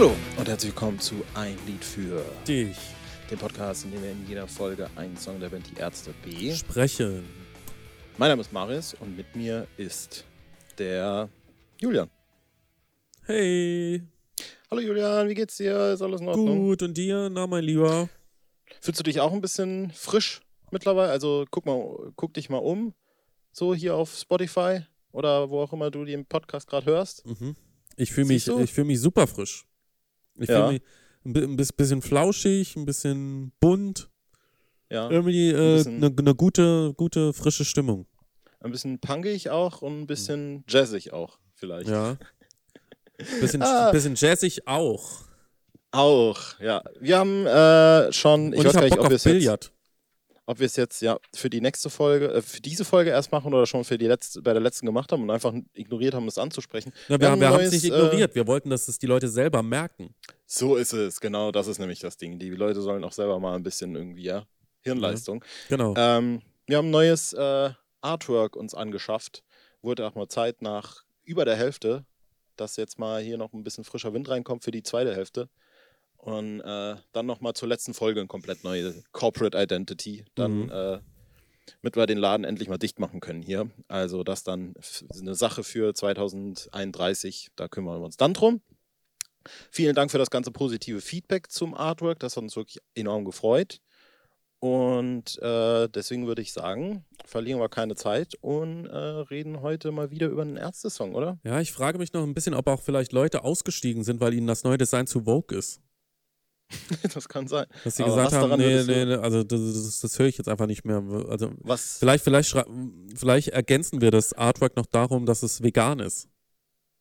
Hallo und herzlich willkommen zu Ein Lied für Dich den Podcast, in dem wir in jeder Folge einen Song der Band Die Ärzte B. sprechen. Mein Name ist Marius und mit mir ist der Julian. Hey, Hallo Julian, wie geht's dir? Ist alles in Ordnung? gut und dir? Na, mein Lieber? Fühlst du dich auch ein bisschen frisch mittlerweile? Also guck mal, guck dich mal um, so hier auf Spotify oder wo auch immer du den Podcast gerade hörst. Mhm. Ich fühle mich, ich fühl mich super frisch. Ich Ja. fühle mich ein bi- ein bis- bisschen flauschig, ein bisschen bunt. Ja, Irgendwie Ein eine bisschen- ne, ne gute, gute, frische Stimmung. ein bisschen punkig auch und ein bisschen jazzig auch vielleicht. Ja. Bisschen, Ah. bisschen jazzig auch. Auch, ja. Wir haben äh, schon, ich und weiß ich gar nicht, ob wir es jetzt Billard. Ob wir es jetzt ja für die nächste Folge, äh, für diese Folge erst machen oder schon für die letzte, bei der letzten gemacht haben und einfach ignoriert haben, das anzusprechen. Ja, wir wir haben wir es nicht äh, ignoriert. Wir wollten, dass es die Leute selber merken. So ist es, genau, das ist nämlich das Ding. Die Leute sollen auch selber mal ein bisschen irgendwie, ja, Hirnleistung. Genau. Ähm, wir haben ein neues äh, Artwork uns angeschafft. Wurde auch mal Zeit nach über der Hälfte, dass jetzt mal hier noch ein bisschen frischer Wind reinkommt für die zweite Hälfte. Und äh, dann nochmal zur letzten Folge eine komplett neue Corporate Identity. Dann, Mhm. äh, damit wir den Laden endlich mal dicht machen können hier. Also das dann eine Sache für 2031. Da kümmern wir uns dann drum. Vielen Dank für das ganze positive Feedback zum Artwork. Das hat uns wirklich enorm gefreut. Und äh, deswegen würde ich sagen, verlieren wir keine Zeit und äh, reden heute mal wieder über einen Ärzte-Song, oder? Ja, ich frage mich noch ein bisschen, ob auch vielleicht Leute ausgestiegen sind, weil ihnen das neue Design zu Vogue ist. das kann sein. Dass sie gesagt haben, nee, nee, nee, also das, das, das höre ich jetzt einfach nicht mehr. Also Was? vielleicht, vielleicht, vielleicht ergänzen wir das Artwork noch darum, dass es vegan ist.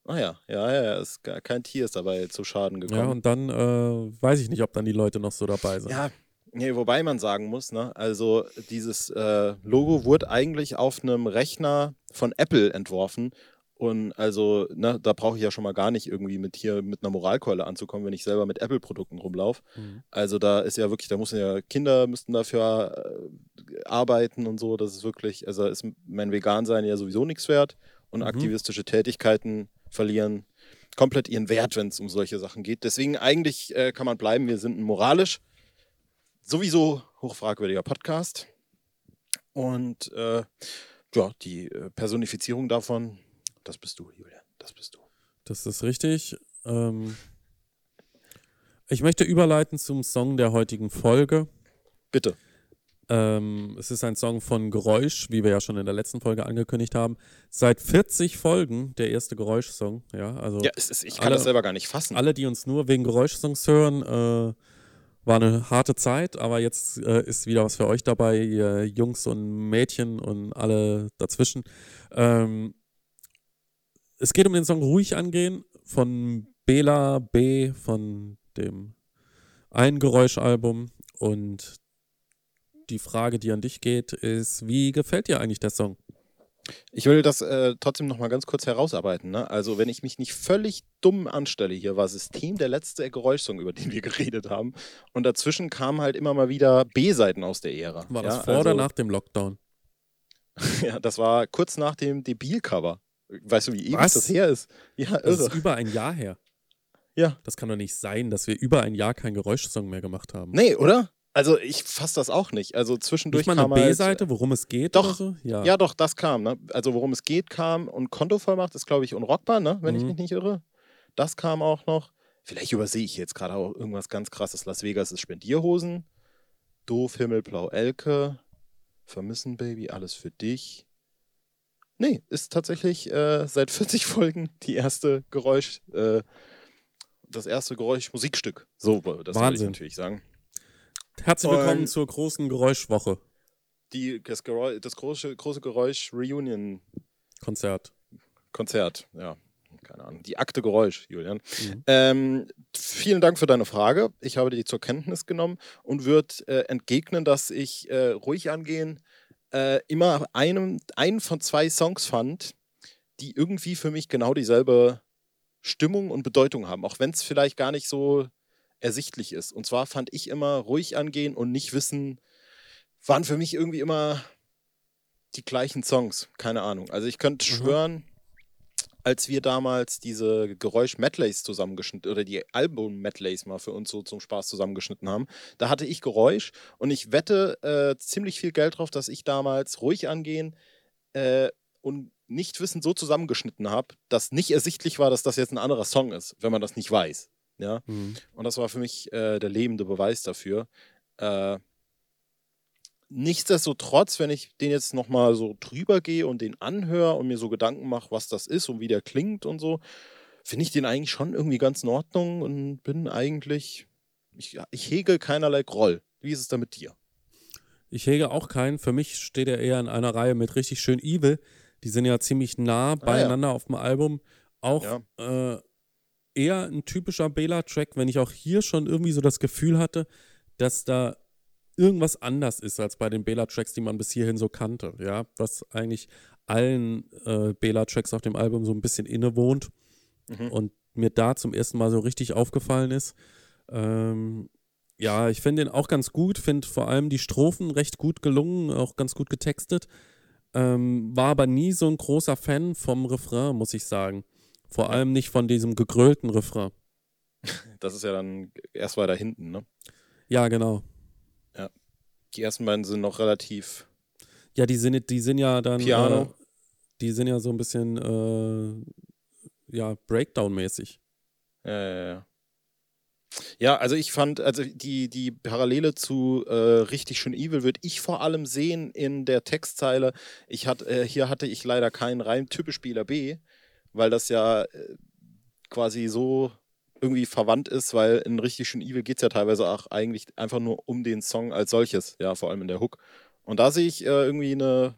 Ah ja, ja, ja, ja, ist kein Tier ist dabei zu Schaden Ja, gekommen. und dann äh, weiß ich nicht, ob dann die Leute noch so dabei sind. Ja, nee, wobei man sagen muss, ne, also dieses äh, Logo wurde eigentlich auf einem Rechner von Apple entworfen. Und also, ne, da brauche ich ja schon mal gar nicht irgendwie mit hier mit einer Moralkeule anzukommen, wenn ich selber mit Apple-Produkten rumlaufe. Mhm. Also da ist ja wirklich, da müssen ja Kinder müssten dafür äh, arbeiten und so. Das ist wirklich, also ist mein Vegan-Sein ja sowieso nichts wert und Mhm. aktivistische Tätigkeiten verlieren komplett ihren Wert, wenn es um solche Sachen geht. Deswegen eigentlich äh, kann man bleiben, wir sind ein moralisch sowieso hochfragwürdiger Podcast. Und äh, ja, die äh, Personifizierung davon, das bist du, Julian, das bist du. Das ist richtig. Ähm, ich möchte überleiten zum Song der heutigen Folge. Bitte. Ähm, es ist ein Song von Geräusch, wie wir ja schon in der letzten Folge angekündigt haben. Seit 40 Folgen der erste Geräusch-Song. Ja, also Ja, es ist, ich kann alle- das selber gar nicht fassen. alle, die uns nur wegen Geräuschsongs hören, äh, war eine harte Zeit, aber jetzt äh, ist wieder was für euch dabei, ihr Jungs und Mädchen und alle dazwischen. Ähm, es geht um den Song Ruhig angehen von Bela B. von dem Ein-Geräusch-Album und die Frage, die an dich geht, ist, wie gefällt dir eigentlich der Song? Ich will das äh, trotzdem noch mal ganz kurz herausarbeiten. Ne? Also, wenn ich mich nicht völlig dumm anstelle, hier war System der letzte Geräuschsong, über den wir geredet haben. Und dazwischen kamen halt immer mal wieder B-Seiten aus der Ära. War das ja? vor oder nach dem Lockdown? Ja, das war kurz nach dem Debil-Cover. Weißt du, wie ewig Was? das her ist? Ja, Das irre. ist über ein Jahr her. Ja. Das kann doch nicht sein, dass wir über ein Jahr keinen Geräuschsong mehr gemacht haben. Nee, oder? Also, ich fasse das auch nicht. Also, zwischendurch Nicht mal eine halt, B-Seite, worum es geht Doch. so? Ja. Ja, doch, das kam. Ne? Also, worum es geht, kam. Und Kontovollmacht ist, glaube ich, unrockbar, ne? wenn ich Mhm. mich nicht irre. Das kam auch noch. Vielleicht übersehe ich jetzt gerade auch irgendwas ganz krasses. Las Vegas ist Spendierhosen. Doof, Himmelblau, Elke. Vermissen, Baby, alles für dich. Nee, ist tatsächlich äh, seit 40 Folgen die erste Geräusch, äh, das erste Geräusch-Musikstück. So, das wollte ich Wahnsinn. natürlich sagen. Herzlich willkommen Und- zur großen Geräuschwoche. Die, das, Geräusch, das große, große Geräusch-Reunion Konzert. Konzert, ja. Keine Ahnung. Die Akte Geräusch, Julian. Mhm. Ähm, vielen Dank für deine Frage. Ich habe die zur Kenntnis genommen und würde äh, entgegnen, dass ich äh, ruhig angehen äh, immer einem, einen von zwei Songs fand, die irgendwie für mich genau dieselbe Stimmung und Bedeutung haben, auch wenn es vielleicht gar nicht so ersichtlich ist. Und zwar fand ich immer ruhig angehen und nicht wissen, waren für mich irgendwie immer die gleichen Songs. Keine Ahnung. Also ich könnte Mhm. schwören, als wir damals diese Geräusch-Medleys zusammengeschnitten oder die Album-Medleys mal für uns so zum Spaß zusammengeschnitten haben, da hatte ich Geräusch und ich wette äh, ziemlich viel Geld drauf, dass ich damals ruhig angehen äh, und nicht wissend so zusammengeschnitten habe, dass nicht ersichtlich war, dass das jetzt ein anderer Song ist, wenn man das nicht weiß. Ja. Mhm. Und das war für mich äh, der lebende Beweis dafür. Äh, nichtsdestotrotz, wenn ich den jetzt nochmal so drüber gehe und den anhöre und mir so Gedanken mache, was das ist und wie der klingt und so, finde ich den eigentlich schon irgendwie ganz in Ordnung und bin eigentlich, ich, ich hege keinerlei Groll. Wie ist es da mit dir? Ich hege auch keinen. Für mich steht er eher in einer Reihe mit richtig schön Evil. Die sind ja ziemlich nah beieinander ah, ja. auf dem Album. Auch ja. äh, eher ein typischer Bela-Track, wenn ich auch hier schon irgendwie so das Gefühl hatte, dass da irgendwas anders ist als bei den Bela-Tracks, die man bis hierhin so kannte. Ja, was eigentlich allen äh, Bela-Tracks auf dem Album so ein bisschen innewohnt mhm. und mir da zum ersten Mal so richtig aufgefallen ist. Ähm, ja, ich finde den auch ganz gut, finde vor allem die Strophen recht gut gelungen, auch ganz gut getextet. Ähm, war aber nie so ein großer Fan vom Refrain, muss ich sagen. Vor allem nicht von diesem gegrölten Refrain. Das ist ja dann erst weiter hinten, ne? Ja, genau. Die ersten beiden sind noch relativ. Ja, die sind, die sind ja dann. Piano. Äh, die sind ja so ein bisschen, äh, ja, Breakdown-mäßig. Ja, ja, ja. Ja, also ich fand, also die, die Parallele zu äh, Richtig schön Evil würde ich vor allem sehen in der Textzeile. Ich hat, äh, hier hatte ich leider keinen rein Typespieler B, weil das ja äh, quasi so irgendwie verwandt ist, weil in Richtig schön Evil geht es ja teilweise auch eigentlich einfach nur um den Song als solches, ja, vor allem in der Hook. Und da sehe ich äh, irgendwie eine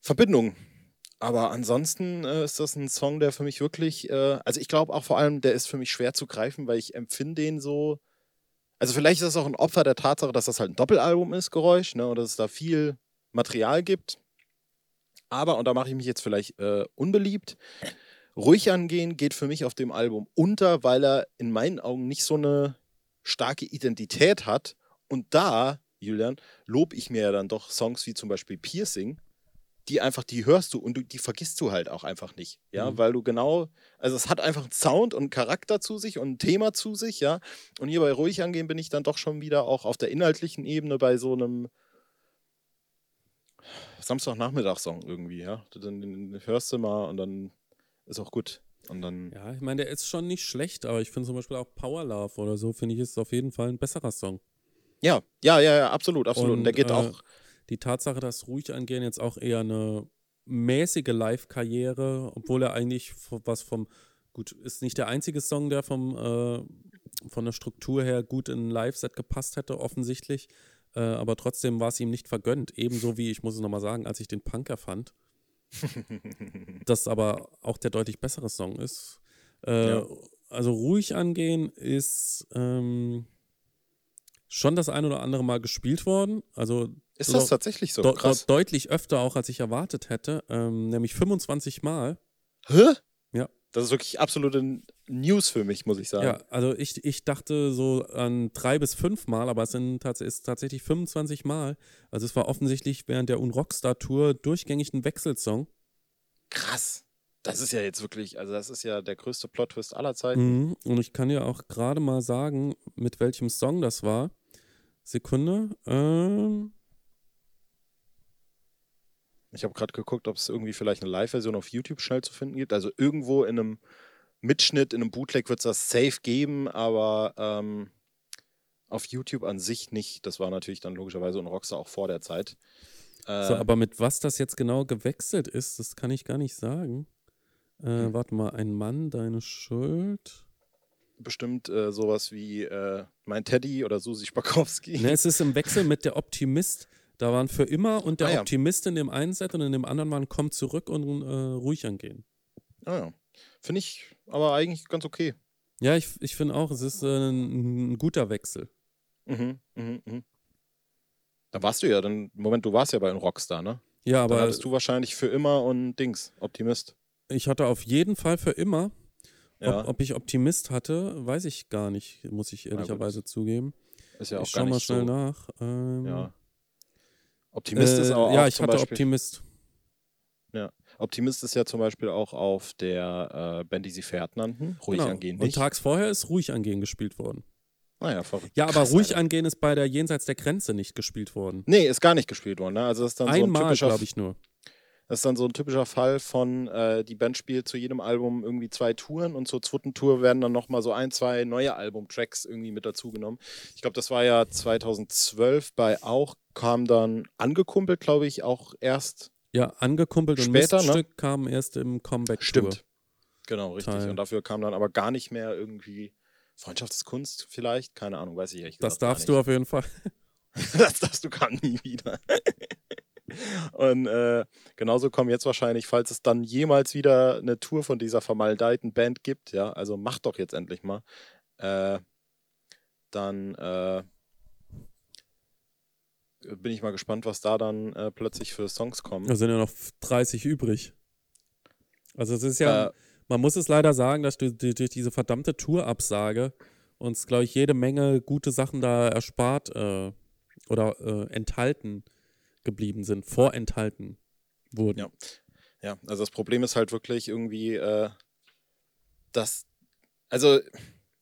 Verbindung aber ansonsten äh, ist das ein Song, der für mich wirklich, äh, also ich glaube auch vor allem, der ist für mich schwer zu greifen, weil ich empfinde den so. Also vielleicht ist das auch ein Opfer der Tatsache, dass das halt ein Doppelalbum ist, Geräusch, ne, und dass es da viel Material gibt. Aber, und da mache ich mich jetzt vielleicht äh, unbeliebt, ruhig angehen geht für mich auf dem Album unter, weil er in meinen Augen nicht so eine starke Identität hat. Und da, Julian, lob ich mir ja dann doch Songs wie zum Beispiel Piercing, die einfach, die hörst du und du, die vergisst du halt auch einfach nicht. Ja, mhm. weil du genau, also es hat einfach einen Sound und einen Charakter zu sich und ein Thema zu sich, ja. Und hier bei Ruhig angehen bin ich dann doch schon wieder auch auf der inhaltlichen Ebene bei so einem Samstagnachmittagssong irgendwie, ja. Dann hörst du mal und dann ist auch gut. Und dann ja, ich meine, der ist schon nicht schlecht, aber ich finde zum Beispiel auch Power Love oder so, finde ich, ist auf jeden Fall ein besserer Song. Ja, ja, ja, ja absolut, absolut. Und, und der geht äh, auch die Tatsache, dass Ruhig angehen jetzt auch eher eine mäßige Live-Karriere, obwohl er eigentlich was vom, gut, ist nicht der einzige Song, der vom, äh, von der Struktur her gut in ein Live-Set gepasst hätte, offensichtlich. Äh, aber trotzdem war es ihm nicht vergönnt. Ebenso wie, ich muss es nochmal sagen, als ich den Punker fand. das aber auch der deutlich bessere Song ist. Äh, ja. Also ruhig angehen ist ähm, schon das ein oder andere Mal gespielt worden. Also ist das tatsächlich so? De de deutlich öfter auch, als ich erwartet hätte. Ähm, nämlich 25 Mal. Hä? Das ist wirklich absolute News für mich, muss ich sagen. Ja, also ich, ich dachte so an drei bis fünf Mal, aber es sind tats ist tatsächlich 25 Mal. Also es war offensichtlich während der Unrockstar-Tour durchgängig ein Wechselsong. Krass. Das ist ja jetzt wirklich, also das ist ja der größte Plot-Twist aller Zeiten. Mhm. Und ich kann ja auch gerade mal sagen, mit welchem Song das war. Sekunde. Ähm ich habe gerade geguckt, ob es irgendwie vielleicht eine Live-Version auf YouTube schnell zu finden gibt. Also irgendwo in einem Mitschnitt, in einem Bootleg wird es das safe geben, aber ähm, auf YouTube an sich nicht. Das war natürlich dann logischerweise ein Rockstar auch vor der Zeit. Äh, so, aber mit was das jetzt genau gewechselt ist, das kann ich gar nicht sagen. Äh, hm. Warte mal, ein Mann, deine Schuld. Bestimmt äh, sowas wie äh, mein Teddy oder Susi Spakowski. Ne, es ist im Wechsel mit der Optimist. Da waren für immer und der ah, ja. Optimist in dem einen Set und in dem anderen waren kommt zurück und äh, ruhig angehen. Ah ja. Finde ich aber eigentlich ganz okay. Ja, ich, ich finde auch, es ist äh, ein, ein, guter Wechsel. Mhm, mhm, mhm. Da warst du ja dann, Moment, du warst ja bei einem Rockstar, ne? Ja, aber. Da hattest du wahrscheinlich für immer und Dings, Optimist. Ich hatte auf jeden Fall für immer. Ja. Ob, ob, ich Optimist hatte, weiß ich gar nicht, muss ich ehrlicherweise zugeben. Ist ja auch ich schau mal schnell so. nach. Ähm, ja. Optimist äh, ist auch Ja, ich hatte Beispiel, Optimist. Ja. Optimist ist ja zum Beispiel auch auf der äh, Band, die sie Pferd nannten. Ruhig Genau. angehen Und nicht. tags vorher ist ruhig angehen gespielt worden. naja, verrückt. Ja, aber Krass, ruhig Alter. angehen ist bei der Jenseits der Grenze nicht gespielt worden. Nee, ist gar nicht gespielt worden. Ne? Also das ist dann so ein Einmal, typischer glaube ich nur. Das ist dann so ein typischer Fall von, äh, die Band spielt zu jedem Album irgendwie zwei Touren und zur zweiten Tour werden dann nochmal so ein, zwei neue Albumtracks irgendwie mit dazugenommen. Ich glaube, das war ja 2012 bei auch, kam dann angekumpelt, glaube ich, auch erst. Ja, angekumpelt und Später, ne? Miststück kam erst im Comeback-Tour. Stimmt. Genau, richtig. Teil. Und dafür kam dann aber gar nicht mehr irgendwie Freundschaftskunst vielleicht. Keine Ahnung, weiß ich ehrlich Das darfst du auf jeden Fall. das darfst du gar nie wieder. Und äh, genauso kommen jetzt wahrscheinlich, falls es dann jemals wieder eine Tour von dieser vermaledeiten Band gibt, ja, also mach doch jetzt endlich mal, äh, dann äh, bin ich mal gespannt, was da dann äh, plötzlich für Songs kommen. Da sind ja noch 30 übrig. Also es ist ja, Äh, man muss es leider sagen, dass du du- durch diese verdammte Tourabsage uns, glaube ich, jede Menge gute Sachen da erspart äh, oder äh, enthalten geblieben sind, vorenthalten wurden. Ja. Ja, also das Problem ist halt wirklich irgendwie, äh, dass, also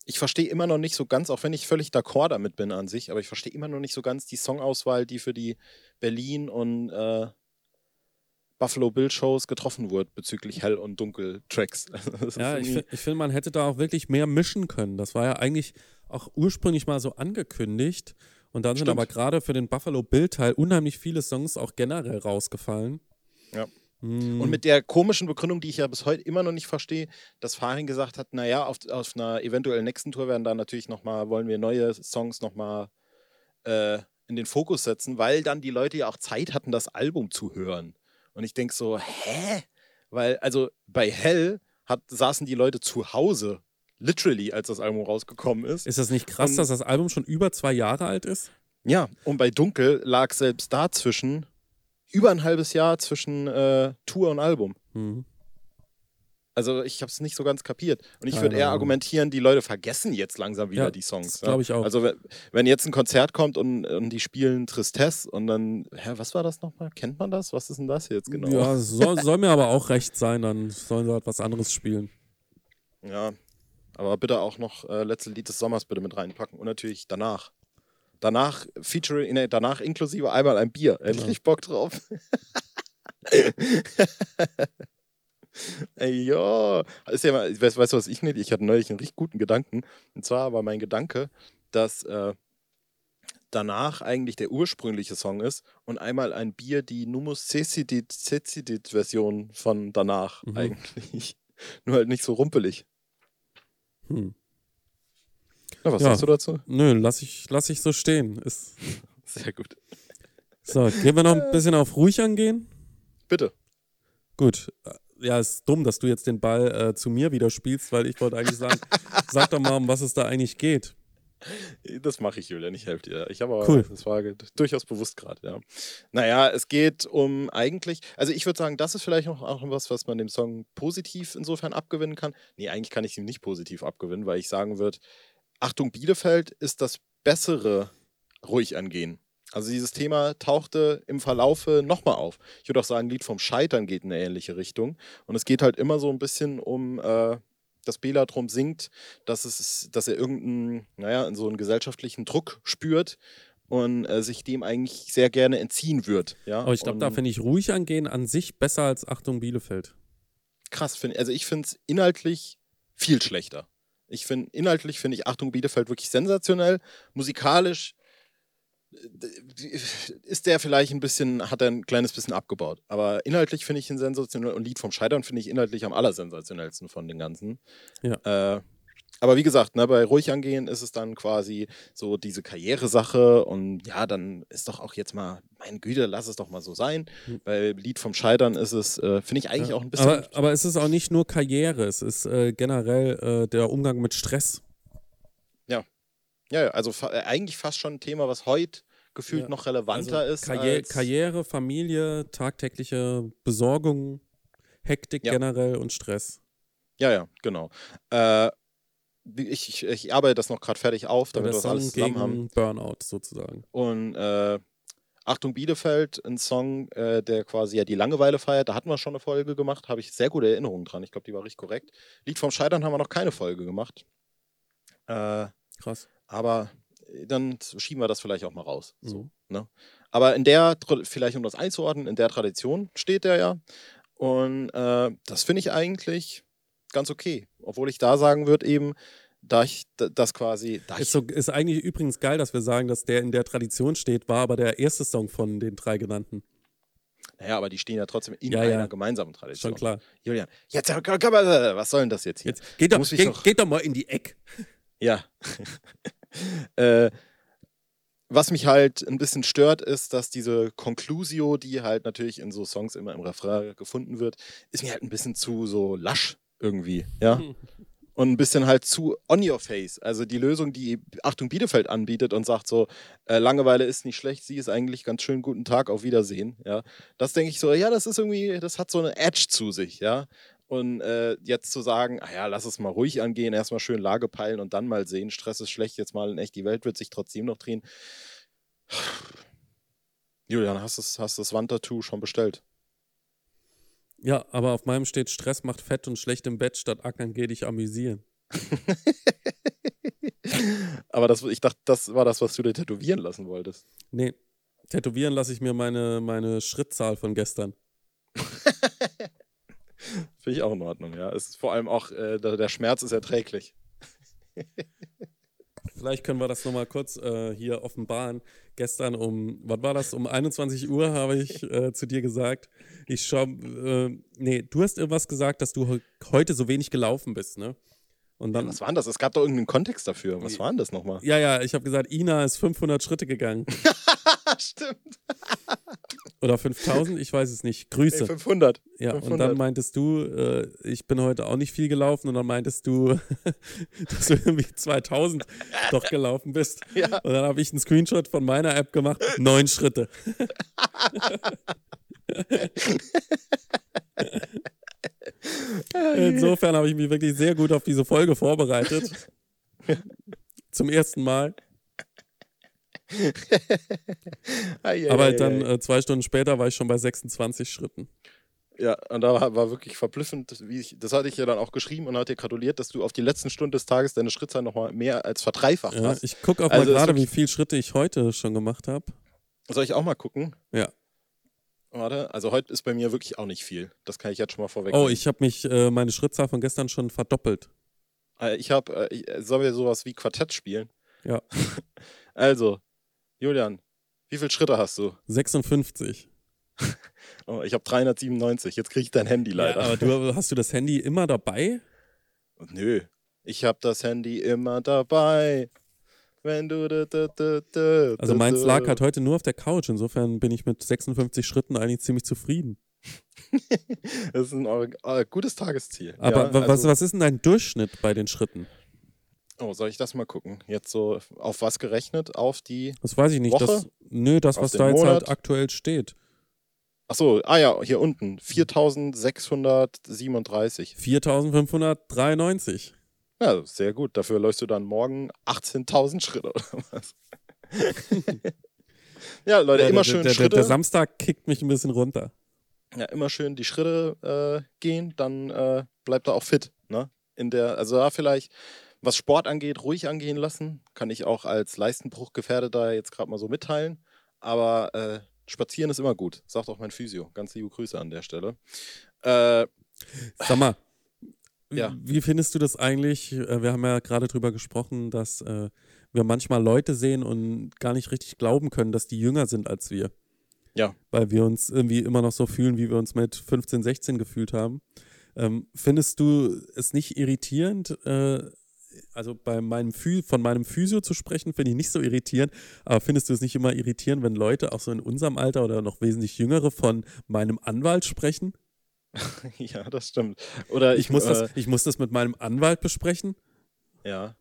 ich verstehe immer noch nicht so ganz, auch wenn ich völlig d'accord damit bin an sich, aber ich verstehe immer noch nicht so ganz die Songauswahl, die für die Berlin und äh, Buffalo Bill Shows getroffen wurde bezüglich Hell- und Dunkel-Tracks. Ist Ja, ich, finde, man hätte da auch wirklich mehr mischen können. Das war ja eigentlich auch ursprünglich mal so angekündigt. Und dann sind Stimmt. aber gerade für den Buffalo Bill-Teil unheimlich viele Songs auch generell rausgefallen. Ja. Und mit der komischen Begründung, die ich ja bis heute immer noch nicht verstehe, dass Farin gesagt hat, naja, auf, auf einer eventuell nächsten Tour werden da natürlich nochmal, wollen wir neue Songs nochmal äh, in den Fokus setzen, weil dann die Leute ja auch Zeit hatten, das Album zu hören. Und ich denke so, hä? Weil, also bei Hell hat, saßen die Leute zu Hause, literally, als das Album rausgekommen ist. ist das nicht krass, und- dass das Album schon über zwei Jahre alt ist? Ja, und bei Dunkel lag selbst dazwischen über ein halbes Jahr zwischen äh, Tour und Album. Hm. Also ich habe es nicht so ganz kapiert. Und ich würde eher argumentieren, die Leute vergessen jetzt langsam wieder Ja, die Songs. das glaub ich auch. Also wenn, wenn jetzt ein Konzert kommt und, und die spielen Tristesse und dann, hä, was war das nochmal? Kennt man das? Was ist denn das jetzt genau? Ja, soll, soll mir aber auch recht sein, dann sollen sie halt was anderes spielen. Ja, aber bitte auch noch äh, letzte Lied des Sommers bitte mit reinpacken und natürlich danach. Danach Featuring, nee, danach inklusive einmal ein Bier. Genau. richtig Bock drauf. Ey, ja. Ist ja mal, weißt, weißt du, was ich nicht? Ich hatte neulich einen richtig guten Gedanken. Und zwar war mein Gedanke, dass äh, danach eigentlich der ursprüngliche Song ist und einmal ein Bier die Numus Cecedit Cecedit Version von danach Mhm. eigentlich. Nur halt nicht so rumpelig. Hm. Na, was Ja. sagst du dazu? Nö, lass ich, lass ich so stehen. Ist, Sehr gut. so, gehen wir noch ein bisschen auf ruhig angehen? Bitte. Gut. Ja, ist dumm, dass du jetzt den Ball äh, zu mir wieder spielst, weil ich wollte eigentlich sagen, sag doch mal, um was es da eigentlich geht. Das mache ich, Julian. Ich helfe dir. Ich habe aber, Cool. das war durchaus bewusst gerade, ja. Naja, es geht um eigentlich, also ich würde sagen, das ist vielleicht noch auch was, was man dem Song positiv insofern abgewinnen kann. Nee, eigentlich kann ich ihm nicht positiv abgewinnen, weil ich sagen würde, Achtung, Bielefeld ist das bessere ruhig angehen. Also dieses Thema tauchte im Verlaufe nochmal auf. Ich würde auch sagen, Lied vom Scheitern geht in eine ähnliche Richtung. Und es geht halt immer so ein bisschen um, äh, dass Bela drum singt, dass, es, dass er irgendeinen, naja, so einen gesellschaftlichen Druck spürt und äh, sich dem eigentlich sehr gerne entziehen wird. Ja? Aber ich glaube, da finde ich ruhig angehen an sich besser als Achtung Bielefeld. krass finde. Also ich finde es inhaltlich viel schlechter. Ich finde, inhaltlich finde ich Achtung Bielefeld wirklich sensationell. Musikalisch äh, ist der vielleicht ein bisschen, hat er ein kleines bisschen abgebaut. Aber inhaltlich finde ich ihn sensationell und Lied vom Scheitern finde ich inhaltlich am allersensationellsten von den ganzen. Ja. Äh, aber wie gesagt, ne, bei Ruhig angehen ist es dann quasi so diese Karrieresache und ja, dann ist doch auch jetzt mal, mein Güte, lass es doch mal so sein. Hm. Bei Lied vom Scheitern ist es, äh, finde ich eigentlich Ja. auch ein bisschen. Aber, aber es ist auch nicht nur Karriere, es ist äh, generell äh, der Umgang mit Stress. Ja, ja, also fa äh, eigentlich fast schon ein Thema, was heute gefühlt Ja, noch relevanter Also ist. Karriere, als, Karriere, Familie, tagtägliche Besorgung, Hektik Ja. generell und Stress. Ja, ja, genau. Äh, ich, ich, ich arbeite das noch gerade fertig auf, damit wir das Song alles zusammen haben. Burnout sozusagen. Und äh, Achtung Bielefeld, ein Song, äh, der quasi ja die Langeweile feiert. Da hatten wir schon eine Folge gemacht, habe ich sehr gute Erinnerungen dran. Ich glaube, die war richtig korrekt. Lied vom Scheitern haben wir noch keine Folge gemacht. Äh, Krass. aber äh, dann schieben wir das vielleicht auch mal raus. So, Mhm. ne? Aber in der, vielleicht um das einzuordnen, in der Tradition steht der ja. Und äh, das finde ich eigentlich ganz okay. Obwohl ich da sagen würde, eben, da ich das quasi. Da Ist, so, ist eigentlich übrigens geil, dass wir sagen, dass der in der Tradition steht, war aber der erste Song von den drei genannten. naja, aber die stehen ja trotzdem in Ja, einer ja. gemeinsamen Tradition. Schon klar. Julian, jetzt äh, äh, was soll denn das jetzt hier? Jetzt geht doch, geht, doch- geht doch mal in die Eck. Ja. äh, was mich halt ein bisschen stört, ist, dass diese Conclusio, die halt natürlich in so Songs immer im Refrain gefunden wird, ist mir halt ein bisschen zu so lasch irgendwie, ja. Und ein bisschen halt zu on your face. Also die Lösung, die Achtung Bielefeld anbietet und sagt so, äh, Langeweile ist nicht schlecht, sie ist eigentlich ganz schön, guten Tag, auf Wiedersehen, ja. Das denke ich so, ja, das ist irgendwie, das hat so eine Edge zu sich, ja. Und äh, jetzt zu sagen, ah ja, lass es mal ruhig angehen, erstmal schön Lage peilen und dann mal sehen, Stress ist schlecht, jetzt mal in echt, die Welt wird sich trotzdem noch drehen. Julian, hast du das, hast das Wandtattoo schon bestellt? Ja, aber auf meinem steht Stress macht fett und schlecht im Bett, statt ackern geh dich amüsieren. Aber das, ich dachte, das war das, was du dir tätowieren lassen wolltest. Nee, tätowieren lasse ich mir meine, meine Schrittzahl von gestern. Finde ich auch in Ordnung, ja. Es ist vor allem auch, äh, der, der Schmerz ist erträglich. Vielleicht können wir das nochmal kurz äh, hier offenbaren. Gestern um, was war das? Um 21 Uhr habe ich äh, zu dir gesagt, ich schau, äh, nee, du hast irgendwas gesagt, dass du he heute so wenig gelaufen bist, ne? Und dann, Was war denn das? Es gab doch irgendeinen Kontext dafür. Was war denn das nochmal? ja, ja, ich habe gesagt, Ina ist 500 Schritte gegangen. Stimmt. Oder 5000, ich weiß es nicht. Grüße. Nee, 500. Ja, und 500. dann meintest du, äh, ich bin heute auch nicht viel gelaufen und dann meintest du, dass du irgendwie 2000 doch gelaufen bist. Ja. Und dann habe ich einen Screenshot von meiner App gemacht, neun Schritte. Insofern habe ich mich wirklich sehr gut auf diese Folge vorbereitet. Zum ersten Mal. Aber halt dann äh, zwei Stunden später war ich schon bei 26 Schritten. Ja, und da war, wirklich verblüffend, wie ich, das hatte ich ja dann auch geschrieben und hatte dir gratuliert, dass du auf die letzten Stunden des Tages deine Schrittzahl nochmal mehr als verdreifacht Ja, hast. ich gucke auch Also mal gerade, wie viele Schritte ich heute schon gemacht habe. Soll ich auch mal gucken? Ja. Warte, also heute ist bei mir wirklich auch nicht viel. Das kann ich jetzt schon mal vorweg. Oh, ich habe mich, äh, meine Schrittzahl von gestern schon verdoppelt. Äh, Ich habe, äh, ich- äh, sollen wir sowas wie Quartett spielen? Ja. Also, Julian, wie viele Schritte hast du? 56. Oh, ich habe 397. Jetzt kriege ich dein Handy leider. Ja, aber du, hast du das Handy immer dabei? Nö, ich habe das Handy immer dabei. Wenn du. Da, da, da, Also meins lag halt heute nur auf der Couch. Insofern bin ich mit 56 Schritten eigentlich ziemlich zufrieden. Das ist ein äh, gutes Tagesziel. Aber ja, wa- was, also, was ist denn dein Durchschnitt bei den Schritten? Oh, soll ich das mal gucken? Jetzt so auf was gerechnet? Auf die. Das weiß ich nicht. Woche? Das, nö, das, Auf was da jetzt Monat? halt aktuell steht. Achso, ah ja, hier unten. 4637. 4593. Ja, sehr gut. Dafür läufst du dann morgen 18.000 Schritte oder was? ja, Leute, Ja, immer der, schön der, der, Schritte. der Samstag kickt mich ein bisschen runter. ja, immer schön die Schritte äh, gehen, dann äh, bleibt er auch fit. Ne? In der, also da vielleicht, was Sport angeht, ruhig angehen lassen. Kann ich auch als Leistenbruchgefährdeter jetzt gerade mal so mitteilen. Aber äh, spazieren ist immer gut. Sagt auch mein Physio. Ganz liebe Grüße an der Stelle. Äh, Sag mal, Ja. wie findest du das eigentlich? Äh, Wir haben ja gerade drüber gesprochen, dass äh, wir manchmal Leute sehen und gar nicht richtig glauben können, dass die jünger sind als wir. Ja. Weil wir uns irgendwie immer noch so fühlen, wie wir uns mit 15, 16 gefühlt haben. Ähm, findest du es nicht irritierend, äh, also bei meinem Phy von meinem Physio zu sprechen, finde ich nicht so irritierend, aber findest du es nicht immer irritierend, wenn Leute auch so in unserem Alter oder noch wesentlich jüngere von meinem Anwalt sprechen? ja, das stimmt. Oder Ich muss, äh, das, ich muss das mit meinem Anwalt besprechen. Ja.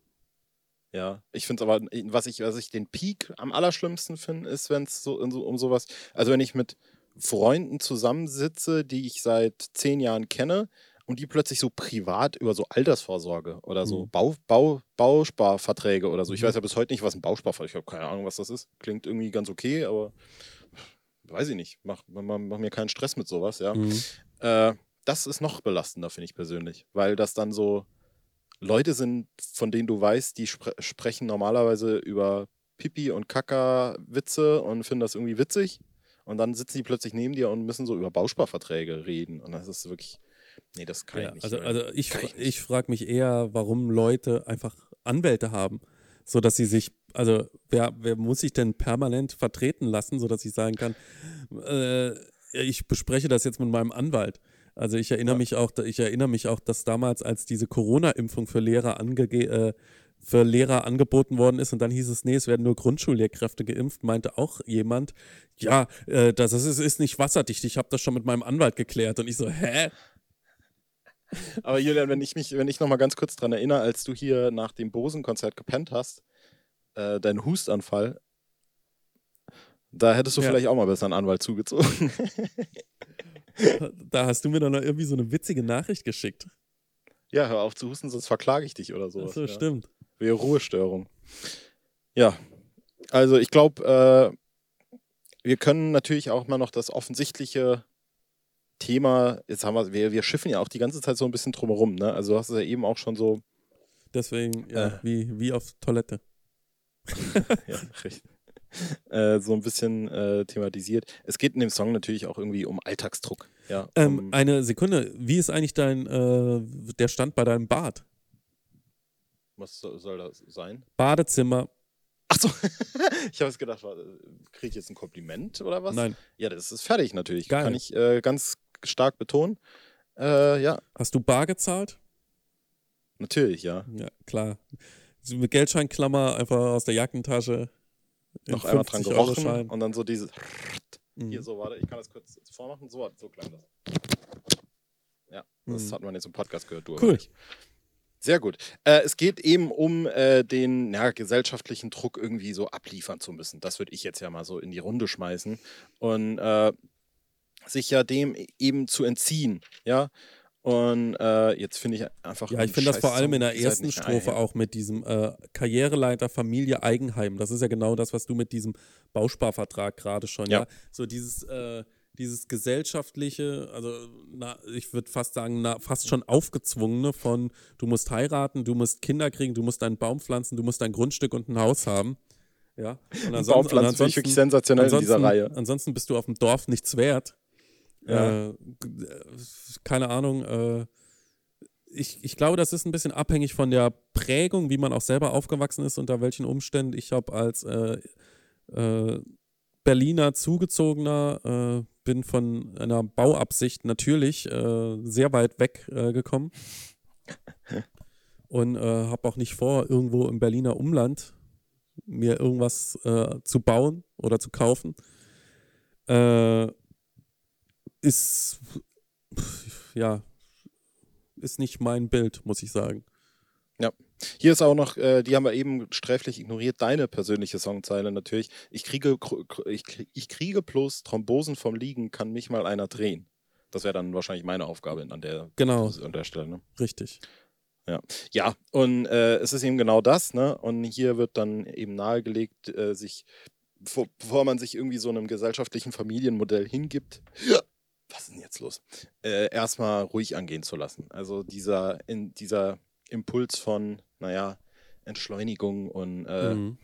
Ja, ich finde es aber, was ich, was ich den Peak am allerschlimmsten finde, ist, wenn es so, so um sowas, also wenn ich mit Freunden zusammensitze, die ich seit zehn Jahren kenne und die plötzlich so privat über so Altersvorsorge oder so Mhm. Bau, Bau, Bausparverträge oder so. Ich Mhm. weiß ja bis heute nicht, was ein Bausparvertrag ist. Ich habe keine Ahnung, was das ist. Klingt irgendwie ganz okay, aber weiß ich nicht, mach, mach, mach mir keinen Stress mit sowas, ja. Mhm. Äh, das ist noch belastender, finde ich persönlich, weil das dann so Leute sind, von denen du weißt, die spre sprechen normalerweise über Pipi und Kaka-Witze und finden das irgendwie witzig. Und dann sitzen die plötzlich neben dir und müssen so über Bausparverträge reden. Und das ist wirklich, nee, das kann Ja, ich nicht. also, also ich, ich ich frage mich eher, warum Leute einfach Anwälte haben, so dass sie sich, also wer, wer muss sich denn permanent vertreten lassen, so dass ich sagen kann, äh, ich bespreche das jetzt mit meinem Anwalt. Also ich erinnere Ja. mich auch, ich erinnere mich auch, dass damals, als diese Corona-Impfung für Lehrer ange äh, für Lehrer angeboten worden ist und dann hieß es, nee, es werden nur Grundschullehrkräfte geimpft, meinte auch jemand, ja, äh, das ist, ist nicht wasserdicht, ich habe das schon mit meinem Anwalt geklärt und ich so, hä? Aber Julian, wenn ich mich, wenn ich noch mal ganz kurz dran erinnere, als du hier nach dem Bosen-Konzert gepennt hast, äh, dein Hustanfall, da hättest du Ja. vielleicht auch mal besser einen Anwalt zugezogen. Da hast du mir dann noch irgendwie so eine witzige Nachricht geschickt. ja, hör auf zu husten, sonst verklage ich dich oder sowas. so, ja. stimmt. Wäre Ruhestörung. Ja, also ich glaube, äh, wir können natürlich auch mal noch das offensichtliche Thema, jetzt haben wir, wir, wir schiffen ja auch die ganze Zeit so ein bisschen drumherum, ne? Also du hast es ja eben auch schon so, Deswegen, ja, Äh. wie, wie auf Toilette. ja, richtig, äh, so ein bisschen äh, thematisiert. Es geht in dem Song natürlich auch irgendwie um Alltagsdruck. Ja, Ähm, um, eine Sekunde, wie ist eigentlich dein, äh, der Stand bei deinem Bad? was soll, das sein? Badezimmer, Achso, ich habe es gedacht, kriege ich jetzt ein Kompliment oder was? nein. Ja, das ist fertig natürlich. Geil. Kann ich äh, ganz stark betonen. Äh, ja, Hast du bar gezahlt? natürlich, ja. Ja, klar. Mit Geldscheinklammer einfach aus der Jackentasche. Noch einmal dran gerochen 50-Euro-Schein. und dann so dieses. Mhm. Hier, so, warte, ich kann das kurz vormachen. So, so klang das. Ja, das Mhm. hat man jetzt im Podcast gehört, du Cool. Sehr gut. Äh, es geht eben um äh, den ja, gesellschaftlichen Druck, irgendwie so abliefern zu müssen. Das würde ich jetzt ja mal so in die Runde schmeißen. Und äh, sich ja dem eben zu entziehen. Ja. Und äh, jetzt finde ich einfach. Ja, ich finde das vor allem in der seid ersten Strophe auch mit diesem äh, Karriereleiter Familie Eigenheim. Das ist ja genau das, was du mit diesem Bausparvertrag gerade schon, ja. Ja. So dieses, äh, dieses gesellschaftliche, also na, ich würde fast sagen, na, fast schon aufgezwungene von du musst heiraten, du musst Kinder kriegen, du musst einen Baum pflanzen, du musst ein Grundstück und ein Haus haben. Ja. Und ansonsten- Baumpflanzen finde ich wirklich sensationell in dieser Reihe. Ansonsten bist du auf dem Dorf nichts wert. Ja. Äh, äh, keine Ahnung. Äh, ich, ich glaube, das ist ein bisschen abhängig von der Prägung, wie man auch selber aufgewachsen ist, unter welchen Umständen. Ich habe als äh, äh, Berliner Zugezogener, äh, bin von einer Bauabsicht natürlich sehr weit weg gekommen. Und habe auch nicht vor, irgendwo im Berliner Umland mir irgendwas zu bauen oder zu kaufen. Äh, ist, ja, ist nicht mein Bild, muss ich sagen. Hier ist auch noch, äh, die haben wir eben sträflich ignoriert, deine persönliche Songzeile natürlich. Ich kriege, kr- kr- ich, ich kriege bloß Thrombosen vom Liegen, kann mich mal einer drehen. Das wäre dann wahrscheinlich meine Aufgabe an der, Genau, an der Stelle. Ne? richtig. Ja, und äh, es ist eben genau das, ne? Und hier wird dann eben nahegelegt, äh, sich, bevor, bevor man sich irgendwie so einem gesellschaftlichen Familienmodell hingibt, ist denn jetzt los? Äh, erstmal ruhig angehen zu lassen. Also dieser, in, dieser Impuls von, naja, Entschleunigung und äh, Mhm.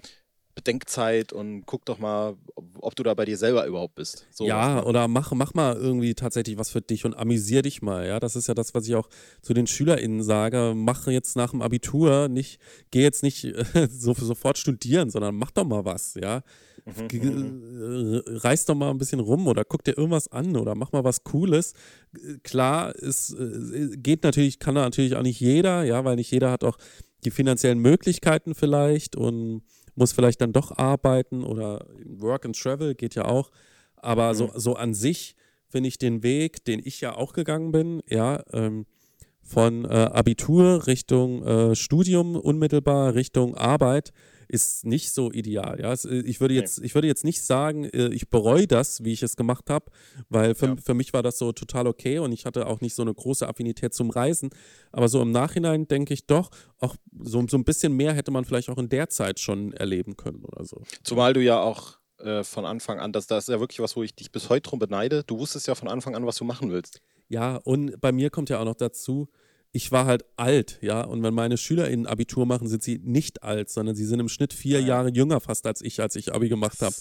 Bedenkzeit und guck doch mal, ob, du da bei dir selber überhaupt bist. So ja, oder mach, mach mal irgendwie tatsächlich was für dich und amüsier dich mal. Ja, das ist ja das, was ich auch zu den SchülerInnen sage. Mach jetzt nach dem Abitur nicht, geh jetzt nicht äh, so, sofort studieren, sondern mach doch mal was. Ja, Mhm, mhm. äh, reiß doch mal ein bisschen rum oder guck dir irgendwas an oder mach mal was Cooles. Klar, es äh, geht natürlich, kann natürlich auch nicht jeder, ja, weil nicht jeder hat auch die finanziellen Möglichkeiten vielleicht und muss vielleicht dann doch arbeiten oder Work and Travel geht ja auch. Aber so, Mhm. so an sich finde ich den Weg, den ich ja auch gegangen bin, ja, ähm, von äh, Abitur Richtung äh, Studium unmittelbar Richtung Arbeit ist nicht so ideal. Ja, äh, ich würde jetzt, ich würde jetzt nicht sagen, äh, ich bereue das, wie ich es gemacht habe, weil für, Ja. für mich war das so total okay und ich hatte auch nicht so eine große Affinität zum Reisen. Aber so im Nachhinein denke ich doch, auch so, so ein bisschen mehr hätte man vielleicht auch in der Zeit schon erleben können oder so. Zumal du ja auch äh, von Anfang an. Das, das ist ja wirklich was, wo ich dich bis heute drum beneide. Du wusstest ja von Anfang an, was du machen willst. Ja, und bei mir kommt ja auch noch dazu, ich war halt alt, ja. Und wenn meine SchülerInnen Abitur machen, sind sie nicht alt, sondern sie sind im Schnitt vier ja. Jahre jünger fast als ich, als ich Abi gemacht habe.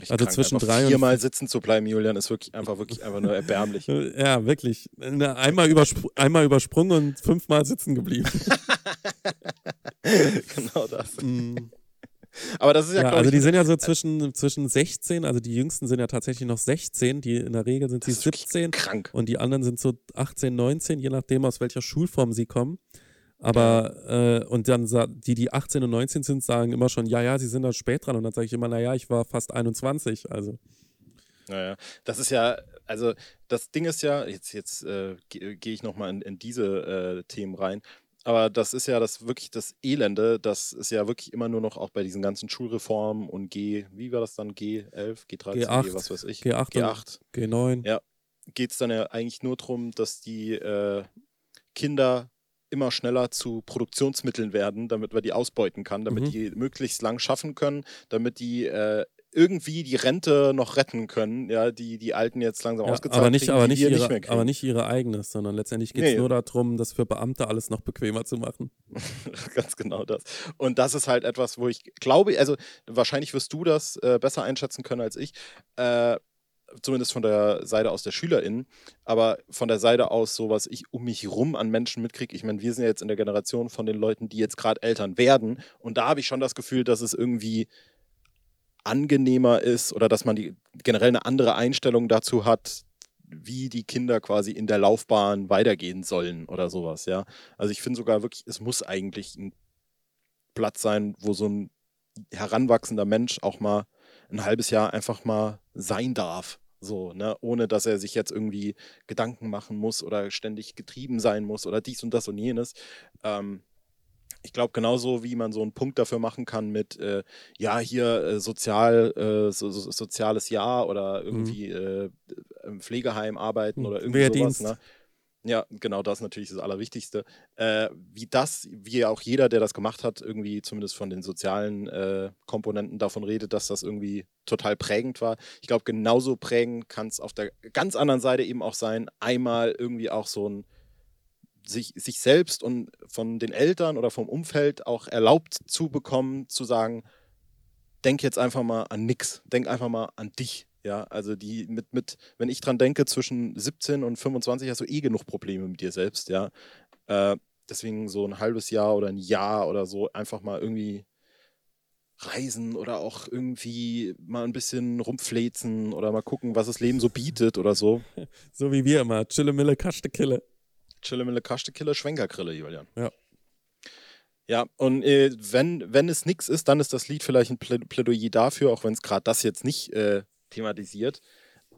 Also krank. zwischen drei viermal sitzen zu bleiben, Julian, ist wirklich einfach wirklich einfach nur erbärmlich. ja, wirklich. Einmal, überspr einmal übersprungen und fünfmal sitzen geblieben. genau das. Mm. Aber das ist ja, ja Also die sind ja so zwischen, zwischen 16, also die jüngsten sind ja tatsächlich noch 16, die in der Regel sind sie 17 krank. und die anderen sind so 18, 19, je nachdem aus welcher Schulform sie kommen. Aber äh, und dann die, die 18 und 19 sind, sagen immer schon, ja, ja, sie sind da spät dran. Und dann sage ich immer, naja, ich war fast 21. Also. Naja, das ist ja, also das Ding ist ja, jetzt, jetzt äh, gehe ich nochmal in, in diese äh, Themen rein. Aber das ist ja das wirklich das Elende, das ist ja wirklich immer nur noch auch bei diesen ganzen Schulreformen und G, wie war das dann? G11, G13, G8, G, was weiß ich. G8, G8. G9. Ja, geht es dann ja eigentlich nur darum, dass die äh, Kinder immer schneller zu Produktionsmitteln werden, damit man die ausbeuten kann, damit mhm. die möglichst lang schaffen können, damit die äh, irgendwie die Rente noch retten können, ja, die die Alten jetzt langsam ja, ausgezahlt aber nicht, kriegen, aber nicht, ihre, nicht aber nicht ihre eigenes, sondern letztendlich geht es nee. nur darum, das für Beamte alles noch bequemer zu machen. Ganz genau das. Und das ist halt etwas, wo ich glaube, also wahrscheinlich wirst du das äh, besser einschätzen können als ich. Äh, zumindest von der Seite aus der SchülerInnen, aber von der Seite aus, so was ich um mich rum an Menschen mitkriege. Ich meine, wir sind ja jetzt in der Generation von den Leuten, die jetzt gerade Eltern werden. Und da habe ich schon das Gefühl, dass es irgendwie angenehmer ist oder dass man die, generell eine andere Einstellung dazu hat, wie die Kinder quasi in der Laufbahn weitergehen sollen oder sowas, ja. Also ich finde sogar wirklich, es muss eigentlich ein Platz sein, wo so ein heranwachsender Mensch auch mal ein halbes Jahr einfach mal sein darf. So, ne, ohne dass er sich jetzt irgendwie Gedanken machen muss oder ständig getrieben sein muss oder dies und das und jenes. Ähm, ich glaube, genauso wie man so einen Punkt dafür machen kann mit, äh, ja, hier äh, sozial, äh, so, so, soziales Jahr oder mhm. irgendwie mhm. im Pflegeheim arbeiten hm, oder irgendwie Wehrdienst. sowas. Ne? Ja, genau das ist natürlich das Allerwichtigste. Äh, wie das, wie auch jeder, der das gemacht hat, irgendwie zumindest von den sozialen äh, Komponenten davon redet, dass das irgendwie total prägend war. Ich glaube, genauso prägend kann es auf der ganz anderen Seite eben auch sein, einmal irgendwie auch so ein sich, sich selbst und von den Eltern oder vom Umfeld auch erlaubt zu bekommen, zu sagen, denk jetzt einfach mal an nix, denk einfach mal an dich. Ja, also die mit, mit, wenn ich dran denke, zwischen 17 und 25 hast du eh genug Probleme mit dir selbst, ja. Äh, deswegen so ein halbes Jahr oder ein Jahr oder so einfach mal irgendwie reisen oder auch irgendwie mal ein bisschen rumflezen oder mal gucken, was das Leben so bietet oder so. So wie wir immer. Chille, Mille, Kaste, Kille. Chille mit Kille, Schwenkergrille, Julian. Ja. Ja, und äh, wenn, wenn es nichts ist, dann ist das Lied vielleicht ein Plädoyer dafür, auch wenn es gerade das jetzt nicht äh, thematisiert.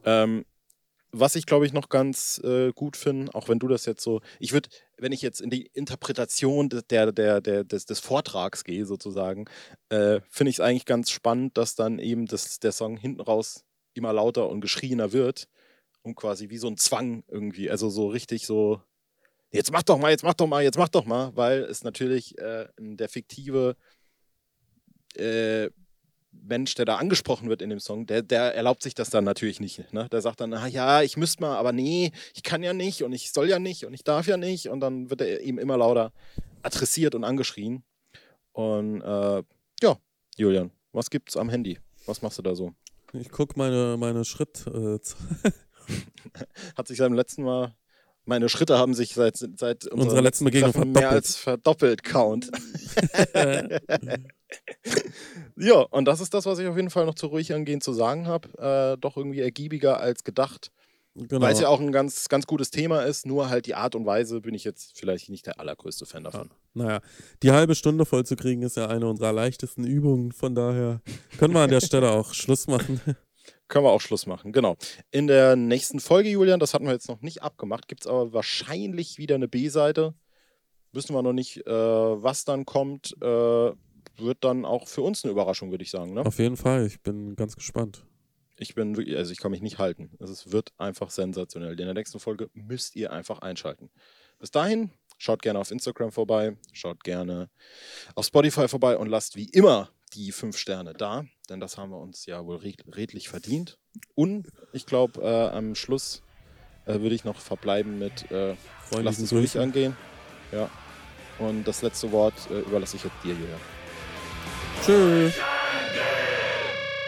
Ähm, was ich, glaube ich, noch ganz äh, gut finde, auch wenn du das jetzt so, ich würde, wenn ich jetzt in die Interpretation der, der, der, des, des Vortrags gehe, sozusagen, äh, finde ich es eigentlich ganz spannend, dass dann eben das, der Song hinten raus immer lauter und geschriener wird und quasi wie so ein Zwang irgendwie, also so richtig so jetzt mach doch mal, jetzt mach doch mal, jetzt mach doch mal, weil es natürlich äh, der fiktive äh, Mensch, der da angesprochen wird in dem Song, der, der erlaubt sich das dann natürlich nicht. Ne? Der sagt dann, ah, ja, ich müsste mal, aber nee, ich kann ja nicht und ich soll ja nicht und ich darf ja nicht. Und dann wird er ihm immer lauter adressiert und angeschrien. Und äh, ja, Julian, was gibt's am Handy? Was machst du da so? Ich gucke meine, meine Schritt. Äh, Hat sich dem letzten Mal meine Schritte haben sich seit, seit unserer letzten Begegnung verdoppelt. mehr als verdoppelt, Count. ja, und das ist das, was ich auf jeden Fall noch zu ruhig angehen zu sagen habe. Äh, doch irgendwie ergiebiger als gedacht. Genau. Weil es ja auch ein ganz, ganz gutes Thema ist, nur halt die Art und Weise bin ich jetzt vielleicht nicht der allergrößte Fan davon. Ja. Naja, die halbe Stunde voll zu kriegen ist ja eine unserer leichtesten Übungen, von daher können wir an der Stelle auch Schluss machen. Können wir auch Schluss machen, genau. In der nächsten Folge, Julian, das hatten wir jetzt noch nicht abgemacht, gibt es aber wahrscheinlich wieder eine B-Seite. Wissen wir noch nicht, äh, was dann kommt. Äh, wird dann auch für uns eine Überraschung, würde ich sagen. Ne? Auf jeden Fall, ich bin ganz gespannt. Ich bin wirklich, also ich kann mich nicht halten. Es wird einfach sensationell. In der nächsten Folge müsst ihr einfach einschalten. Bis dahin, schaut gerne auf Instagram vorbei, schaut gerne auf Spotify vorbei und lasst wie immer die fünf Sterne da, denn das haben wir uns ja wohl redlich verdient. Und ich glaube, äh, am Schluss äh, würde ich noch verbleiben mit äh, Lass es ruhig angehen. Ja. Und das letzte Wort äh, überlasse ich jetzt dir, Julia. Tschüss.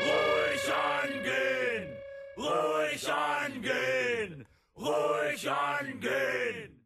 Ruhig angehen, ruhig angehen, ruhig angehen.